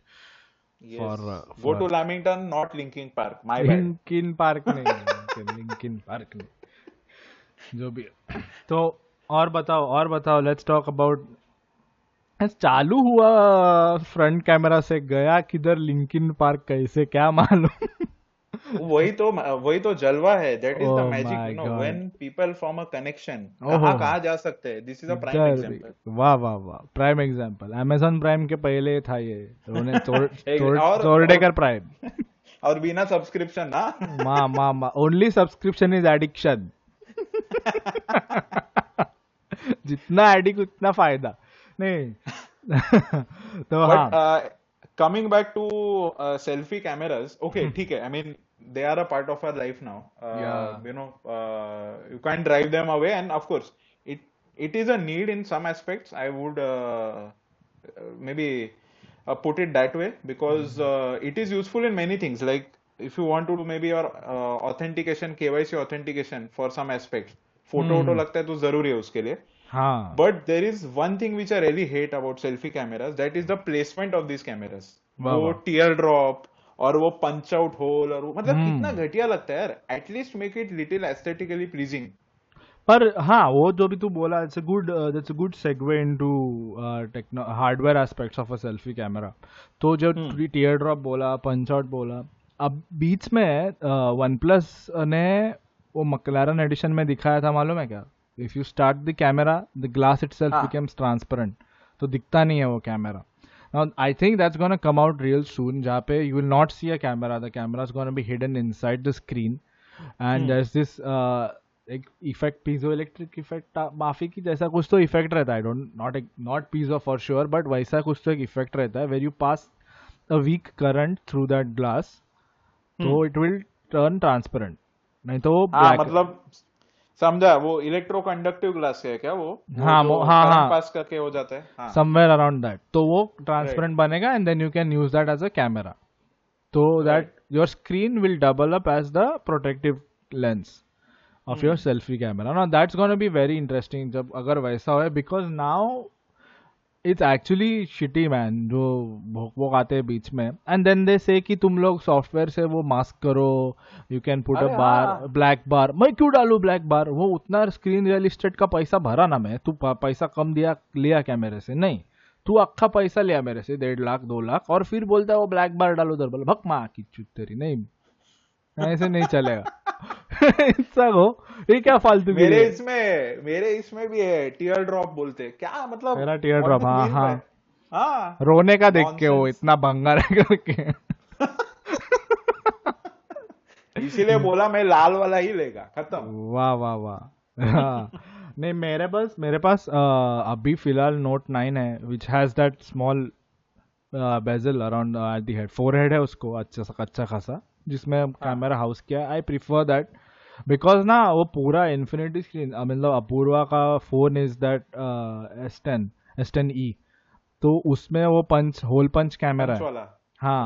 Yes. For, uh, for Go to Lamington, not Linkin Park. My bad. Linkin Park नहीं Linkin Park नहीं जो भी तो और बताओ और बताओ let's talk about चालू हुआ फ्रंट कैमरा से गया किधर लिंकिन पार्क कैसे क्या मालूम वही तो वही तो जलवा है. That is the magic you know when people form a connection. कहाँ कहाँ जा सकते हैं? This is a prime example वाह वाह वाह. प्राइम एग्जांपल अमेजोन प्राइम के पहले था ये. उन्होंने तोड़- (laughs) तोड़- और- तोड़ेकर प्राइम (laughs) और बिना सब्सक्रिप्शन ना? (laughs) माँ माँ माँ. ओनली सब्सक्रिप्शन इज़ एडिक्शन जितना एडिक्ट उतना फ़ायदा. नहीं. तो हाँ. Coming back to selfie cameras okay ठीक है. I mean they are a part of our life now uh, Yeah. you know uh, you can't drive them away and of course it it is a need in some aspects i would uh, uh, maybe uh, put it that way because uh, it is useful in many things like if you want to do maybe your uh, authentication kyc authentication for some aspects photo वोटो लगता है तो जरूरी है उसके लिए हाँ But there is one thing which I really hate about selfie cameras. That is the placement of these cameras. वाह, वो वाह। और वो पंच आउट होल और वो मतलब हम्म। कितना घटिया लगता है यार at least make it little aesthetically pleasing पर हाँ वो जो भी तू बोला it's a good it's a good segue into techno hardware aspects of a selfie camera तो जो। टीयर ड्रॉप बोला पंच आउट बोला अब बीच में वन प्लस ने वो मकलारन एडिशन में दिखाया था मालूम है क्या if you start the camera the glass itself. Becomes transparent तो दिखता नहीं है वो camera Now, I think that's going to come out real soon. जहाँ पे you will not see a camera. The camera is going to be hidden inside the screen. And Hmm. there's this uh, एक effect piezoelectric effect माफ़ी की जैसा कुछ तो effect रहता है don't not not piezo for sure but वैसा कुछ तो एक इफ़ेक्ट रहता है where you pass a weak current through that glass तो इट विल टर्न ट्रांसपेरेंट नहीं तो हाँ मतलब समझा वो इलेक्ट्रो कंडक्टिव ग्लास है क्या वो? हाँ वो हाँ हाँ। पास करके हो जाता है हाँ। समवेयर अराउंड दैट तो वो ट्रांसपेरेंट बनेगा and then you can use that as a camera तो that your screen will double up as the protective lens of your selfie camera ना that's gonna be very interesting जब अगर वैसा हो because now it's actually shitty man जो भोक भोक आते हैं बीच में। एंड देन दे से कि तुम लोग सॉफ्टवेयर से वो मास्क करो you can put a bar black bar मैं क्यों डालू ब्लैक बार वो उतना स्क्रीन रियल इस्टेट का पैसा भरा ना मैं। तू पैसा कम दिया लिया क्या मेरे से? नहीं। तू अक्खा पैसा लिया मेरे से डेढ़ लाख दो लाख और फिर बोलता है वो ब्लैक बार डालो उधर बोला भक माँ की चुत तेरी नहीं। ऐसे नहीं चलेगा। (laughs) इसका हो ये क्या फालतू मेरे इसमें मेरे इसमें भी है टीयर ड्रॉप बोलते क्या मतलब? मेरा टीयर ड्रॉप हाँ हाँ? हाँ। रोने का देख के वो इतना भंगार करके (laughs) इसीलिए बोला मैं लाल वाला ही लेगा खत्म। वाह वाह वाह। हाँ। नहीं मेरे पास मेरे पास अभी फ़िलहाल नोट नाइन है which has that small bezel around at the head forehead है उसको अच्छा सा अच्छा खासा। जिसमें कैमरा हाउस किया आई प्रिफर दैट बिकॉज़ ना वो पूरा इन्फिनिटी स्क्रीन मतलब अपूर्वा का phone is that S ten S ten E तो उसमें वो पंच होल पंच कैमरा है। हाँ।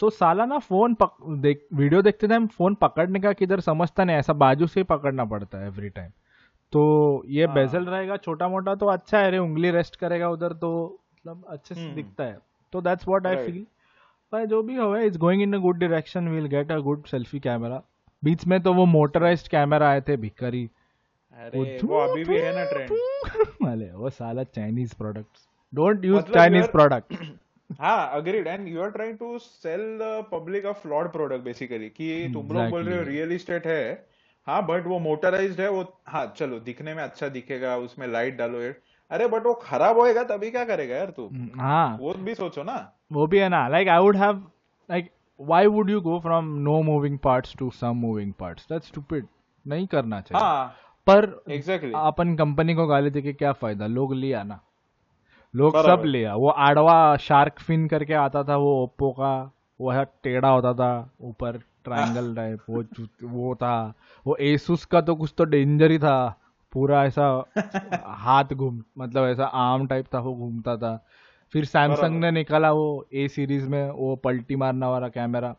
तो साला ना फ़ोन पक, देख वीडियो देखते टाइम फ़ोन पकड़ने का किधर समझता नहीं ऐसा बाजू से ही पकड़ना पड़ता है एवरी टाइम तो ये हाँ. बेजल रहेगा छोटा मोटा तो अच्छा है रे उंगली रेस्ट करेगा उधर तो मतलब अच्छे से दिखता है। तो दैट्स व्हाट आई फील पर जो भी हो it's going in a good direction will get a good selfie camera बीच में तो वो मोटराइज्ड कैमरा आए थे भिखारी। अरे वो अभी भी है ना ट्रेंड (laughs) अरे वो साला Chinese products don't use Chinese product हाँ agreed and you are trying to sell the public a flawed product basically कि तुम लोग बोल रहे हो रियल इस्टेट है। हाँ बट वो मोटराइज्ड है वो हाँ चलो दिखने में अच्छा दिखेगा उसमें लाइट डालो अरे बट वो खराब होएगा तभी क्या करेगा यार तू? हाँ। वो भी सोचो ना। वो भी है ना. Like I would have like why would you go from no moving parts to some moving parts? That's stupid. नहीं करना चाहिए. हाँ, पर exactly. अपन कंपनी को गाली देके क्या फ़ायदा? लोग लिया ना लोग सब लिया वो आड़वा शार्क फिन करके आता था वो ओप्पो का वह टेढ़ा होता था ऊपर ट्रायंगल टाइप (laughs) वो वो था. वो एसुस का तो कुछ तो डेंजर ही था. पूरा ऐसा (laughs) हाथ घूम मतलब ऐसा आर्म टाइप था वो घूमता था. फिर सैमसंग ने निकाला वो ए सीरीज़ में वो पलटी मारने वाला कैमरा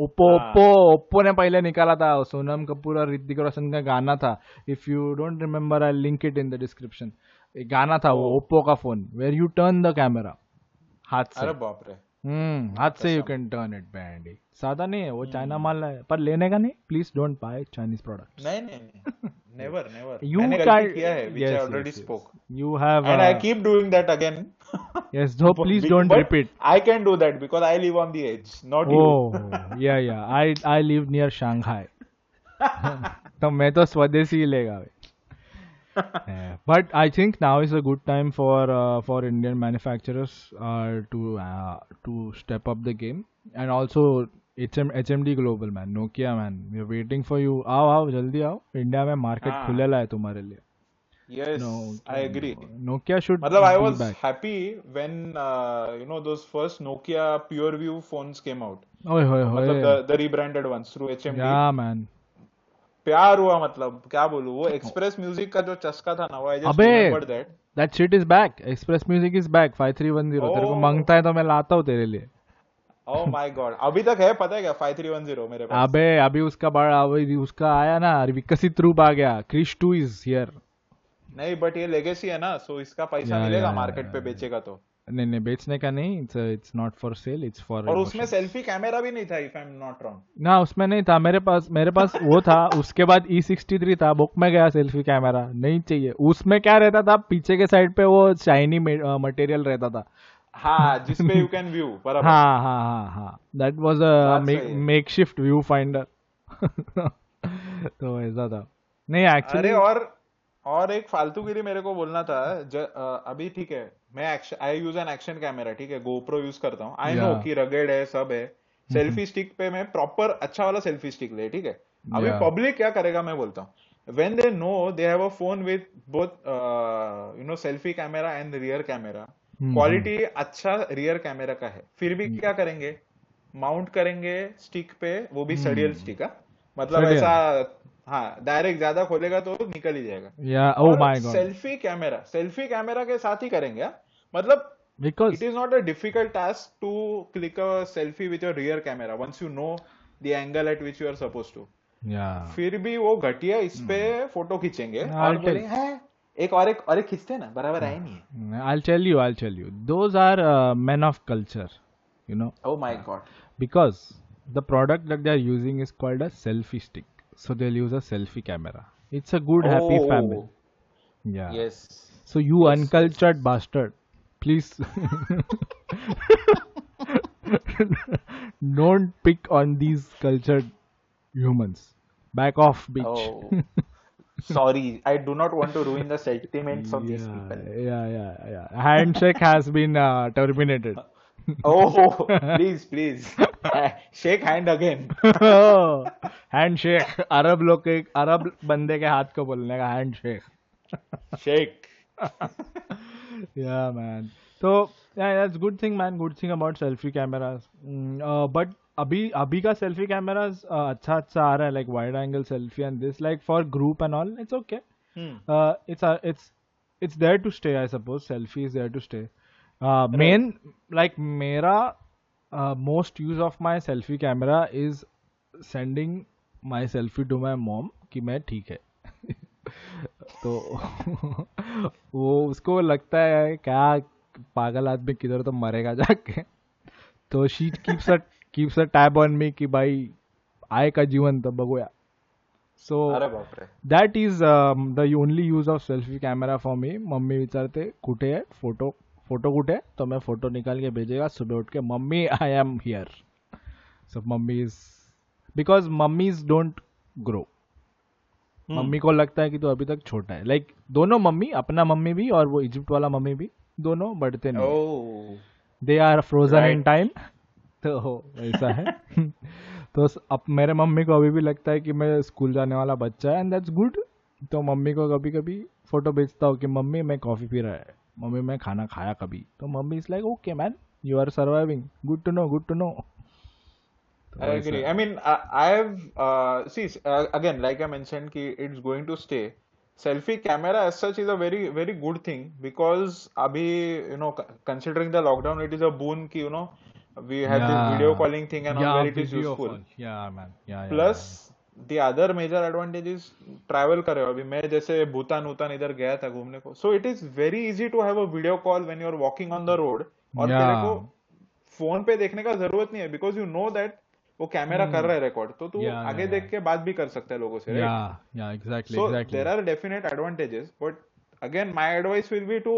ओप्पो ओप्पो ओप्पो ने पहले निकाला था। सोनम कपूर और ऋतिक रोशन का गाना था। If you don't remember I link it in the description एक गाना था वो ओप्पो का phone where you turn the camera हाथ से। अरे बाप रे। हम्म हाथ से you can turn it bendy सादा नहीं है वो चाइना हम्म। माल है। पर लेने का नहीं? Please don't buy Chinese product नहीं नहीं नेवर नेवर (laughs) मैंने किया है already yes, spoke you have and uh, I keep doing that again yes so please don't but repeat I can do that because I live on the edge not oh, you yeah yeah I I live near Shanghai (laughs) तो मैं तो स्वदेशी ही लेगा yeah. but I think now is a good time for uh, for Indian manufacturers uh, to uh, to step up the game and also HM, HMD global man Nokia man we are waiting for you आओ आओ जल्दी आओ India में market हाँ. खुलेला है तुम्हारे लिए Yes no, i agree. nokia should matlab i was back. happy when uh, you know those first nokia pure view phones came out. ओए होए होए। मतलब the, the rebranded ones through hmd yeah man. प्यार हुआ मतलब क्या बोलूँ? वो (laughs) एक्सप्रेस म्यूज़िक का जो चस्का था ना वो I just remembered that that shit is back express music is back 5310 तेरे को माँगता है तो मैं लाता हूँ तेरे लिए। ओह माय गॉड अभी तक है पता है क्या? 5310 मेरे पास। अबे अभी उसका बड़ा अभी उसका आया ना विकसित रूप आ गया। क्रिश 2 इज़ हियर नहीं बट ये लेगेसी है ना सो इसका पैसा या, मिलेगा मार्केट पे बेचेगा तो। नहीं नहीं बेचने का नहीं it's it's not for sale it's for और उसमें सेल्फी कैमरा भी नहीं था if I am not wrong ना उसमें नहीं था मेरे पास मेरे पास वो था उसके बाद ई सिक्सटी थ्री था बुक में गया सेल्फी कैमरा नहीं चाहिए। उसमें क्या रहता था पीछे के साइड पे वो शाइनी मटेरियल रहता था। हाँ जिसपे यू कैन व्यू बराबर। हाँ हाँ हाँ हाँ। That was a makeshift viewfinder तो ऐसा था। नहीं एक्चुअली और और एक फालतूगिरी मेरे को बोलना था ज, uh, अभी ठीक है मैं action I use an action camera ठीक है गोप्रो यूज़ करता हूँ। आई नो कि रगेड है सब है। सेल्फी स्टिक पे मैं प्रॉपर अच्छा वाला सेल्फी स्टिक ले ठीक है। अभी पब्लिक क्या करेगा मैं बोलता हूँ। When they know they have a phone with both you know selfie camera and rear camera quality. अच्छा रियर कैमरा का है। फिर भी क्या करेंगे? माउंट करेंगे स्टिक पे वो भी सडियल स्टिक है। मतलब ऐसा हाँ डायरेक्ट ज़्यादा खोलेगा तो निकल ही जाएगा या ओ my god selfie camera selfie camera के साथ ही करेंगे हाँ? मतलब because it is not a difficult task to click a selfie with your rear camera once you know the angle at which you are supposed to या फिर भी वो घटिया इस पे फ़ोटो खींचेंगे और बोलेंगे "हैं, एक और एक और एक खींचते हैं ना बराबर आए नहीं है I'll tell you, I'll tell you. Those are uh, men of culture, you know, oh my god because the product that they are using is called a selfie stick. So they'll use a selfie camera. It's a good, happy Oh. family. Yeah. yes So you uncultured bastard, please (laughs) don't pick on these cultured humans. Back off, bitch. oh sorry i do not want to ruin the sentiments of these people yeah, yeah, yeah. Handshake has been uh, terminated. (laughs) oh please please shake hand again hand shake अरब लोग के अरब बंदे के हाथ को बोलने का hand shake shake yeah man तो that's good thing man good thing about selfie cameras but अभी अभी का सेल्फी कैमराज अच्छा अच्छा आ रहा है like wide angle selfie and this like for group and all it's okay it's it's it's there to stay I suppose selfie is there to stay man like मेरा uh, most use of my selfie camera is sending my selfie to my mom कि मैं ठीक है। (laughs) तो वो उसको लगता है क्या पागल आदमी किधर तो मरेगा जाके। तो she keeps a keeps a tab on me कि भाई आहे का जीवन तर बगोया। So that is the only use of selfie camera for me mummy विचारते कुठे है? फ़ोटो फ़ोटो है तो मैं फ़ोटो निकाल के भेजेगा। सुबह उठ के mummy I am here so mummy is because mummies don't grow mummy को लगता है कि तो अभी तक छोटा है। लाइक like, दोनों मम्मी अपना मम्मी भी और वो इजिप्ट वाला मम्मी भी दोनों बढ़ते नहीं they are frozen in time तो ऐसा है। (laughs) तो अब मेरे मम्मी को अभी भी लगता है कि मैं स्कूल जाने वाला बच्चा है एंड दैट्स गुड तो मम्मी को कभी कभी फ़ोटो भेजता हूँ कि मम्मी मैं कॉफ़ी पी रहा है। मम्मी मैं खाना खाया कभी। तो mummy is like okay man you are surviving good to know good to know I mean I again like I mention कि it's going to stay selfie camera as such is a very very good thing because अभी you know considering the lockdown it is a boon की you know we have this video calling thing and all it is useful yeah man yeah plus the other major advantage is travel करे हो अभी। मैं जैसे भूटान भूटान इधर गया था घूमने को। So it is very easy to have a video call when you are walking on the road और Yeah. तेरे को फ़ोन पे देखने का ज़रूरत नहीं है बिकॉज़ यू नो दैट वो कैमरा कर रहा है रिकॉर्ड तो तू Hmm. Yeah, आगे yeah, देख के बात भी कर सकता है लोगों से right yeah yeah exactly so there are definite advantages but again my advice will be to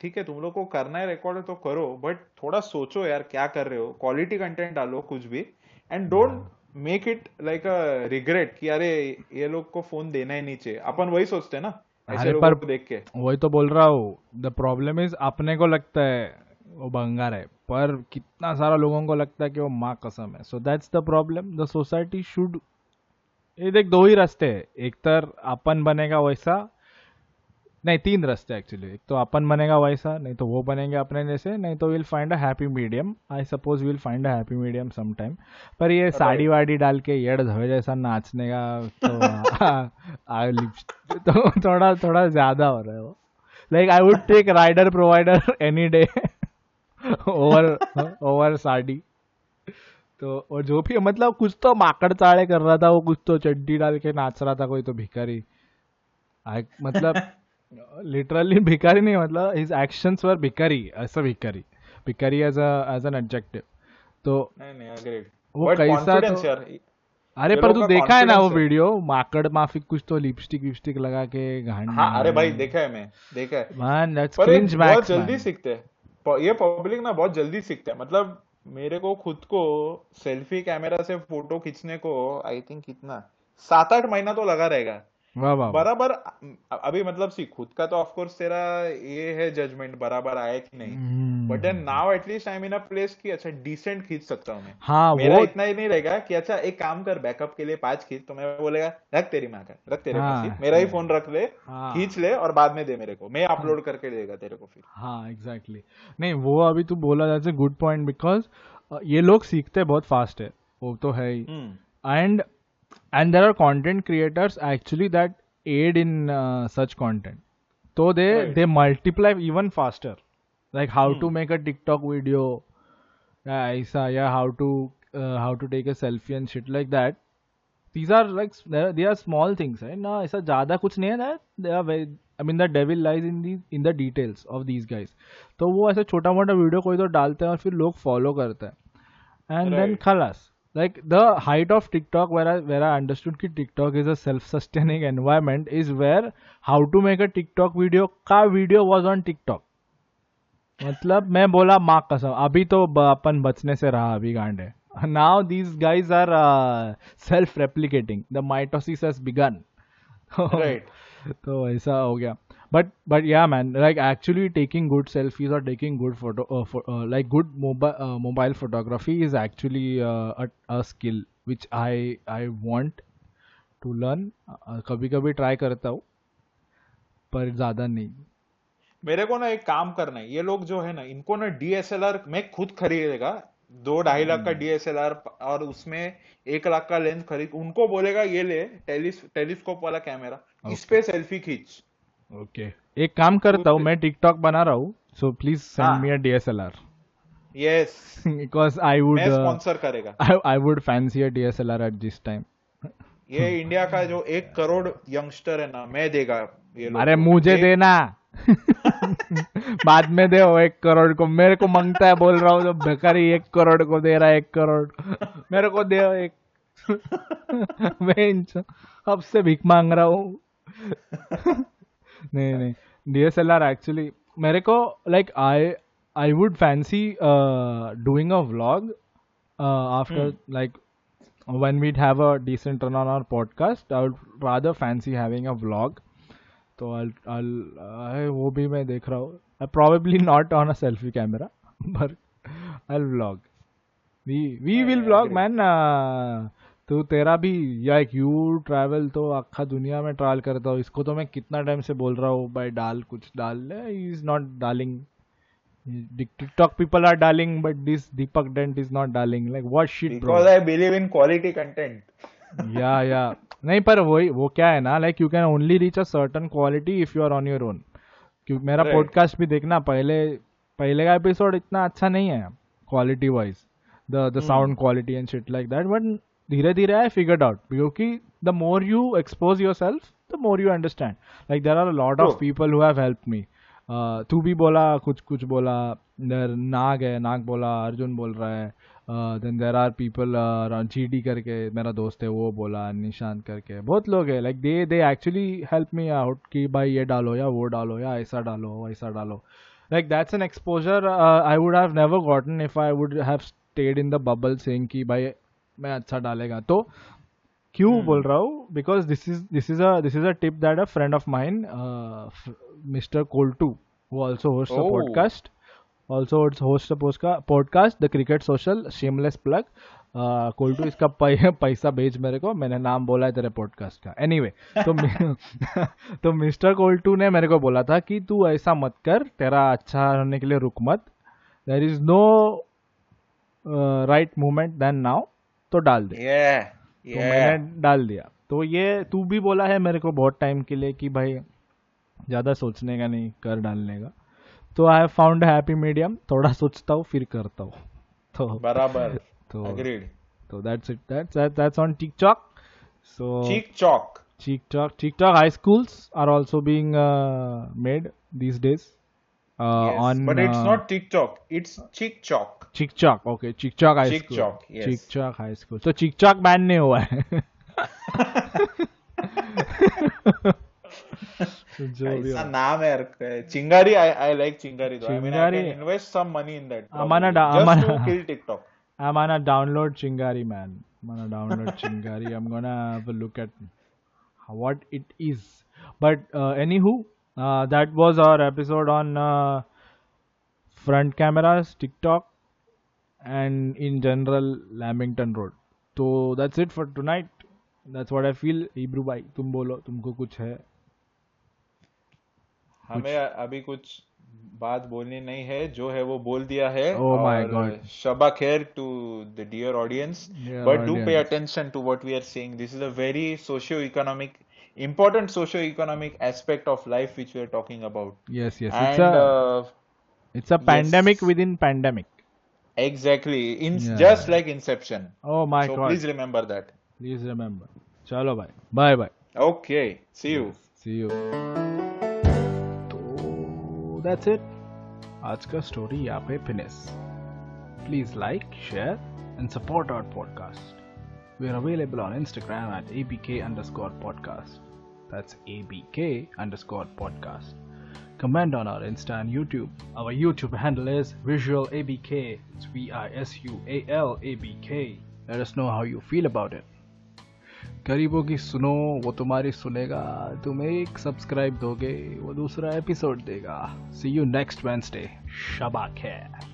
ठीक है तुम लोग को करना है रिकॉर्ड तो करो बट थोड़ा सोचो यार क्या कर रहे हो। क्वालिटी कंटेंट डालो कुछ भी। And don't make it like a regret कि अरे ये लोग को फ़ोन देना ही नहीं चाहिए। अपन वही सोचते हैं ना ऐसे पर- को देख के। वही तो बोल रहा हूँ द प्रॉब्लम इज़ अपने को लगता है वो बंगार है पर कितना सारा लोगों को लगता है कि वो माँ कसम है। So that's the problem the society should ये देख दो ही रास्ते हैं। एक तर अपन बनेगा वैसा नहीं तीन रास्ते एक्चुअली एक तो अपन बनेगा वैसा नहीं तो वो बनेंगे अपने जैसे नहीं तो will find a happy medium I suppose will find a happy medium some time पर ये साड़ी वाड़ी डाल के येड़ धवे जैसा नाचने का तो (laughs) आ, तो थोड़ा थोड़ा ज़्यादा हो रहा है वो। Like I would take rider provider any day over over sari. तो और जो भी मतलब कुछ तो माकड़ चाड़े कर रहा था वो कुछ तो चड्डी डाल के नाच रहा था कोई तो भिखारी। मतलब लिटरली भिखारी नहीं मतलब हिज एक्शंस वर भिखारी ऐसा भिखारी भिखारी एज एज एन एडजेक्टिव तो नहीं नहीं अग्रीड वो कैसा तो- अरे पर तू देखा है ना वो वीडियो माकड़ माफिक कुछ तो लिपस्टिक विपस्टिक लगा के घाण हाँ अरे भाई देखा है मैं देखा है। मैन दैट्स क्रिंज बहुत जल्दी सीखते हैं। ये पब्लिक ना बहुत जल्दी सीखते हैं। मतलब मेरे को खुद को सेल्फी कैमरा से फ़ोटो खींचने को आई थिंक कितना सात आठ महीना तो लगा रहेगा। बराबर अभी मतलब सी खुद का तो ऑफकोर्स तेरा ये है जजमेंट बराबर आया कि नहीं। हम्म, but then now at least I am in a place कि अच्छा डिसेंट खींच सकता हूँ मैं। हाँ मेरा वो इतना ही नहीं रहेगा कि अच्छा एक काम कर बैकअप के लिए पाँच खींच तो मैं बोलेगा रख तेरी माँ का रख तेरे हाँ, पास ही। मेरा ही फ़ोन रख ले हाँ। खींच ले और बाद में दे मेरे को। मैं अपलोड करके देगा तेरे को फिर। हाँ एग्जैक्टली नहीं वो अभी तू बोला that's a good point because ये लोग सीखते हैं बहुत फास्ट है वो तो है ही। हम्म। And and there are content creators actually that aid in uh, such content so they Right. they multiply even faster like how to Hmm. make a tiktok video yeah, aisa, yeah how to uh, how to take a selfie and shit like that these are like s- they are, they are small things right ना ऐसा ज़्यादा कुछ नहीं है that they are very I mean the devil lies in the in the details of these guys तो वो ऐसा छोटा मोटा वीडियो कोई तो डालते हैं और फिर लोग फॉलो करते हैं एंड देन Right. खलास like the height of TikTok where I where I understood कि TikTok is a self-sustaining environment is where how to make a TikTok video का video was on TikTok मतलब मैं बोला माँ कसम अभी तो अपन बचने से रहा अभी गांडे now these guys are self replicating the mitosis has begun Right. तो ऐसा हो गया but but yeah man like actually taking good selfies और taking good photo like good mobile photography is actually a skill which I I want to learn कभी कभी try करता हूँ पर ज़्यादा नहीं। मेरे को ना एक काम करना है। ये लोग जो है ना इनको ना डीएसएलआर मैं खुद खरीदेगा। दो ढाई लाख का हम्म। डीएसएलआर और उसमें एक लाख का लेंस खरीद उनको बोलेगा ये ले टेलीस्कोप वाला कैमरा इस पे सेल्फी खींच। ओके एक काम करता हूँ मैं टिकटॉक बना रहा हूँ so please send. Me a DSLR yes because I would sponsor करेगा. I would fancy a DSLR at this time ये (laughs) इंडिया का जो एक करोड़ यंगस्टर है ना मैं देगा ये लोग अरे मुझे देना। (laughs) बाद में दे वो एक करोड़ को। मेरे को माँगता है बोल रहा हूँ तो भिखारी एक करोड़ को दे रहा है एक करोड़। मेरे को दे एक। (laughs) मैं अब से भीख मांग रहा हूँ। नहीं नहीं. डीएसएलआर एक्चुअली मेरे को like I I would fancy doing a vlog after like one we'd have a decent podcast I would rather fancy having a vlog तो वो भी मैं देख रहा हूँ. I probably not on a selfie camera but I vlog we we will vlog man तो तेरा भी लाइक यू ट्रैवल तो आखा दुनिया में ट्रैवल करता हूँ इसको तो मैं कितना टाइम से बोल रहा हूँ भाई डाल कुछ डाल इज़ नॉट डालिंग TikTok people are darling, but this Deepak Dent is not darling. Like what shit, bro? because I believe in quality content या या नहीं पर वही वो क्या है ना like you can only reach a certain quality if you are on your own क्योंकि मेरा Right. पॉडकास्ट भी देखना पहले पहले का एपिसोड इतना अच्छा नहीं है quality wise the the sound quality and shit like that but धीरे धीरे आई फिगर्ड आउट क्योंकि the more you expose yourself the more you understand like there are lot of. People who have help me तू भी बोला कुछ कुछ बोला देर नाग है नाग बोला अर्जुन बोल रहा है then there are people G D करके मेरा दोस्त है वो बोला निशान करके बहुत लोग हैं like they they actually help me out कि भाई ये डालो या वो डालो या ऐसा डालो वैसा डालो. Like that's an exposure I I would have never gotten if I would have stayed in the bubble saying कि भाई मैं अच्छा डालेगा। तो क्यों बोल रहा हूँ? Because this is this is a this is a tip that a friend of mine mister Koltu who also hosts a Oh. podcast also hosts a podcast the cricket social shameless plug. Uh, Koltu इसका पैसा भेज मेरे को। मैंने नाम बोला है तेरे पॉडकास्ट का। एनीवे anyway, तो (laughs) तो मिस्टर कोल्टू ने मेरे को बोला था कि तू ऐसा मत कर तेरा अच्छा होने के लिए रुक मत। There is no right movement then now तो डाल दे। Yeah तो yeah. मैंने डाल दिया। तो ये तू भी बोला है मेरे को बहुत टाइम के लिए कि भाई ज़्यादा सोचने का नहीं कर डालने का। तो I have found happy medium थोड़ा सोचता हूँ फिर करता हूँ। तो बराबर। (laughs) तो agreed. तो that's it that's that's on TikTok so cheek chalk TikTok TikTok high schools are also being uh, made these days. uh, yes on but it's uh, not TikTok it's cheek chalk cheek chalk okay cheek chalk high school cheek chalk, yes. Cheek chalk high school तो चिकचॉक ban नहीं हुआ है जो भी ऐसा हो नाम है यार चिंगारी I I like चिंगारी though I mean I चिंगारी- can invest some money in that Amana probably, da- just to Amana- kill TikTok I'm gonna download Chingari man I'm gonna download Chingari I'm gonna have a look at how- what it is but uh, anywho that was our episode on front camera TikTok and in general Lamington road तो that's it for tonight that's what I feel इब्रू bye तुम बोलो तुमको कुछ है हमें अभी कुछ बात बोलनी नहीं है जो है वो बोल दिया है शबा Kher to the dear audience but do pay attention to what we are seeing this is a very socio economic important socio-economic aspect of life which we are talking about yes yes and it's a, uh, it's a pandemic yes. within pandemic exactly in yeah. just like inception oh my so god please remember that please remember chalo bye bye bye okay see you see you that's it आज का story यहाँ पे finish please like share and support our podcast We are available on Instagram at abk underscore podcast. That's abk underscore podcast. Comment on our Insta and YouTube. Our YouTube handle is Visual ABK. It's V I S U A L A B K. Let us know how you feel about it. गरीबों की सुनो वो तुम्हारी सुनेगा तुम एक subscribe दोगे वो दूसरा एपिसोड देगा सी यू नेक्स्ट वेंसडे शबा खैर